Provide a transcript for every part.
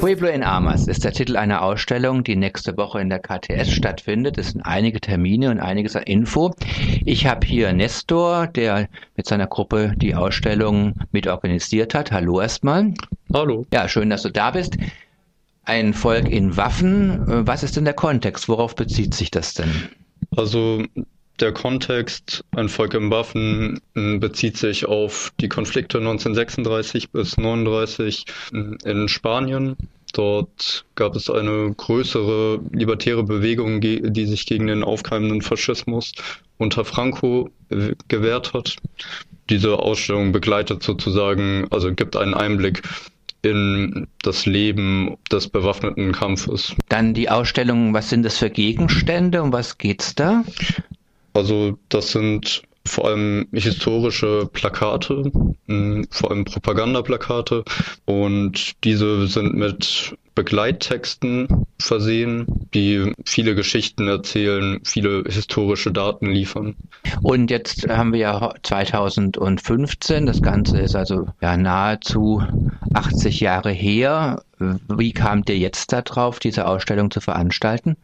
Pueblo in Armas ist der Titel einer Ausstellung, die nächste Woche in der KTS stattfindet. Es sind einige Termine und einiges an Info. Ich habe hier Nestor, der mit seiner Gruppe die Ausstellung mit organisiert hat. Hallo erstmal. Hallo. Ja, schön, dass du da bist. Ein Volk in Waffen. Was ist denn der Kontext? Worauf bezieht sich das denn? Also der Kontext, ein Volk in Waffen, bezieht sich auf die Konflikte 1936 bis 1939 in Spanien. Dort gab es eine größere libertäre Bewegung, die sich gegen den aufkeimenden Faschismus unter Franco gewehrt hat. Diese Ausstellung begleitet sozusagen, also gibt einen Einblick in das Leben des bewaffneten Kampfes. Dann die Ausstellung, was sind das für Gegenstände, um was geht's da? Also das sind vor allem historische Plakate, hm, vor allem Propagandaplakate und diese sind mit Begleittexten versehen, die viele Geschichten erzählen, viele historische Daten liefern. Und jetzt haben wir ja 2015, das Ganze ist also ja nahezu 80 Jahre her. Wie kam ihr jetzt darauf, diese Ausstellung zu veranstalten?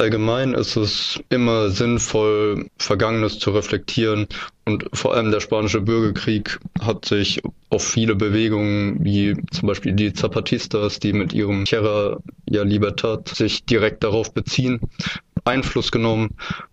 Allgemein ist es immer sinnvoll, Vergangenes zu reflektieren und vor allem der spanische Bürgerkrieg hat sich auf viele Bewegungen, wie zum Beispiel die Zapatistas, die mit ihrem Tierra ja Libertad sich direkt darauf beziehen, Einfluss genommen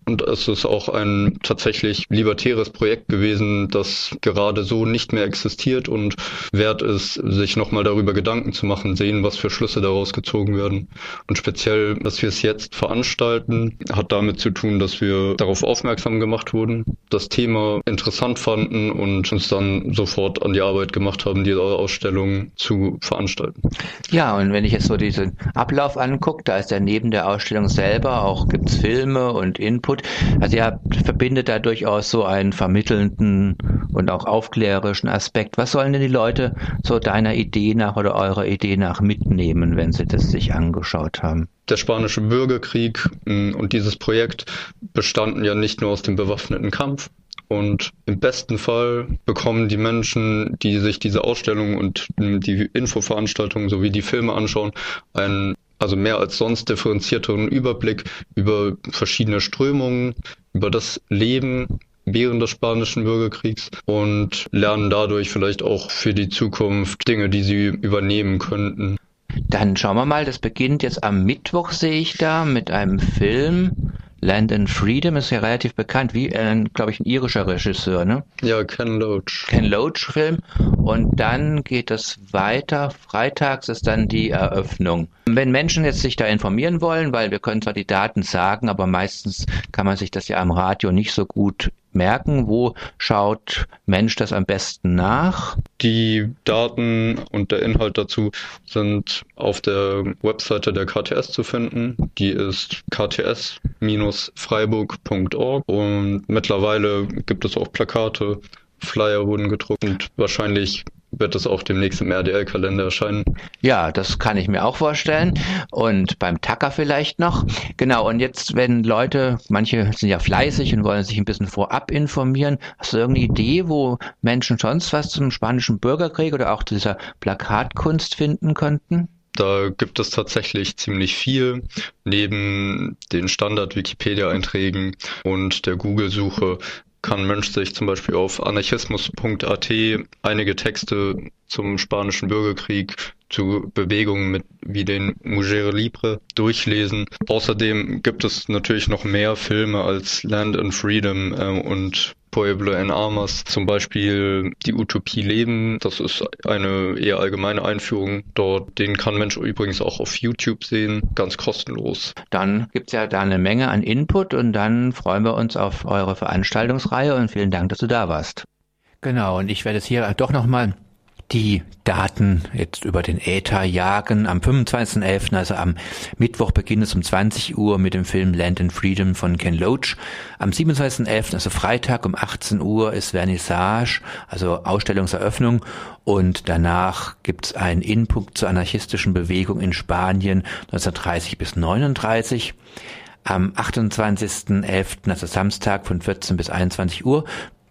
und es ist auch ein tatsächlich libertäres Projekt gewesen, das gerade so nicht mehr existiert und wert ist, sich nochmal darüber Gedanken zu machen, sehen, was für Schlüsse daraus gezogen werden. Und speziell, dass wir es jetzt veranstalten, hat damit zu tun, dass wir darauf aufmerksam gemacht wurden, das Thema interessant fanden und uns dann sofort an die Arbeit gemacht haben, diese Ausstellung zu veranstalten. Ja, und wenn ich jetzt so diesen Ablauf angucke, da ist ja neben der Ausstellung selber auch gibt's Filme und Input. Also ihr verbindet da durchaus so einen vermittelnden und auch aufklärerischen Aspekt. Was sollen denn die Leute so deiner Idee nach oder eurer Idee nach mitnehmen, wenn sie das sich angeschaut haben? Der spanische Bürgerkrieg mm, und dieses Projekt bestanden ja nicht nur aus dem bewaffneten Kampf, und im besten Fall bekommen die Menschen, die sich diese Ausstellung und die Infoveranstaltungen sowie die Filme anschauen, einen also mehr als sonst differenzierteren Überblick über verschiedene Strömungen, über das Leben während des spanischen Bürgerkriegs und lernen dadurch vielleicht auch für die Zukunft Dinge, die sie übernehmen könnten. Dann schauen wir mal, das beginnt jetzt am Mittwoch, sehe ich da, mit einem Film Land and Freedom ist ja relativ bekannt, wie, äh, glaube ich, ein irischer Regisseur, ne? Ja, Ken Loach. Ken Loach Film. Und dann geht es weiter. Freitags ist dann die Eröffnung. Wenn Menschen jetzt sich da informieren wollen, weil wir können zwar die Daten sagen, aber meistens kann man sich das ja am Radio nicht so gut merken? Wo schaut Mensch das am besten nach? Die Daten und der Inhalt dazu sind auf der Webseite der KTS zu finden. Die ist kts-freiburg.org und mittlerweile gibt es auch Plakate, Flyer wurden gedruckt und wahrscheinlich wird es auch demnächst im RDL-Kalender erscheinen. Ja, das kann ich mir auch vorstellen. Und beim Tacker vielleicht noch. Genau, und jetzt, wenn Leute, manche sind ja fleißig und wollen sich ein bisschen vorab informieren, hast du irgendeine Idee, wo Menschen sonst was zum spanischen Bürgerkrieg oder auch zu dieser Plakatkunst finden könnten? Da gibt es tatsächlich ziemlich viel. Neben den Standard-Wikipedia-Einträgen und der Google-Suche kann Mensch sich zum Beispiel auf anarchismus.at einige Texte zum spanischen Bürgerkrieg, zu Bewegungen mit wie den Mugere Libre durchlesen. Außerdem gibt es natürlich noch mehr Filme als Land and Freedom äh, und Pueblo en Armas, zum Beispiel die Utopie Leben. Das ist eine eher allgemeine Einführung dort. Den kann Mensch übrigens auch auf YouTube sehen, ganz kostenlos. Dann gibt's ja da eine Menge an Input und dann freuen wir uns auf eure Veranstaltungsreihe und vielen Dank, dass du da warst. Genau, und ich werde es hier doch nochmal die Daten jetzt über den Äther jagen. Am 25.11., also am Mittwoch, beginnt es um 20 Uhr mit dem Film Land and Freedom von Ken Loach. Am 27.11., also Freitag um 18 Uhr, ist Vernissage, also Ausstellungseröffnung. Und danach gibt's einen Input zur anarchistischen Bewegung in Spanien 1930 bis 39. Am 28.11., also Samstag von 14 bis 21 Uhr,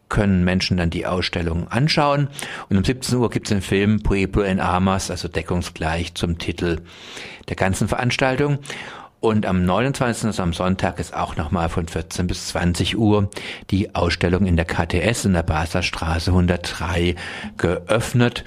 können Menschen dann die Ausstellung anschauen. Und um 17 Uhr gibt es den Film Pueblo en Armas, also deckungsgleich zum Titel der ganzen Veranstaltung. Und am 29. also am Sonntag ist auch nochmal von 14 bis 20 Uhr die Ausstellung in der KTS in der Basler Straße 103 geöffnet.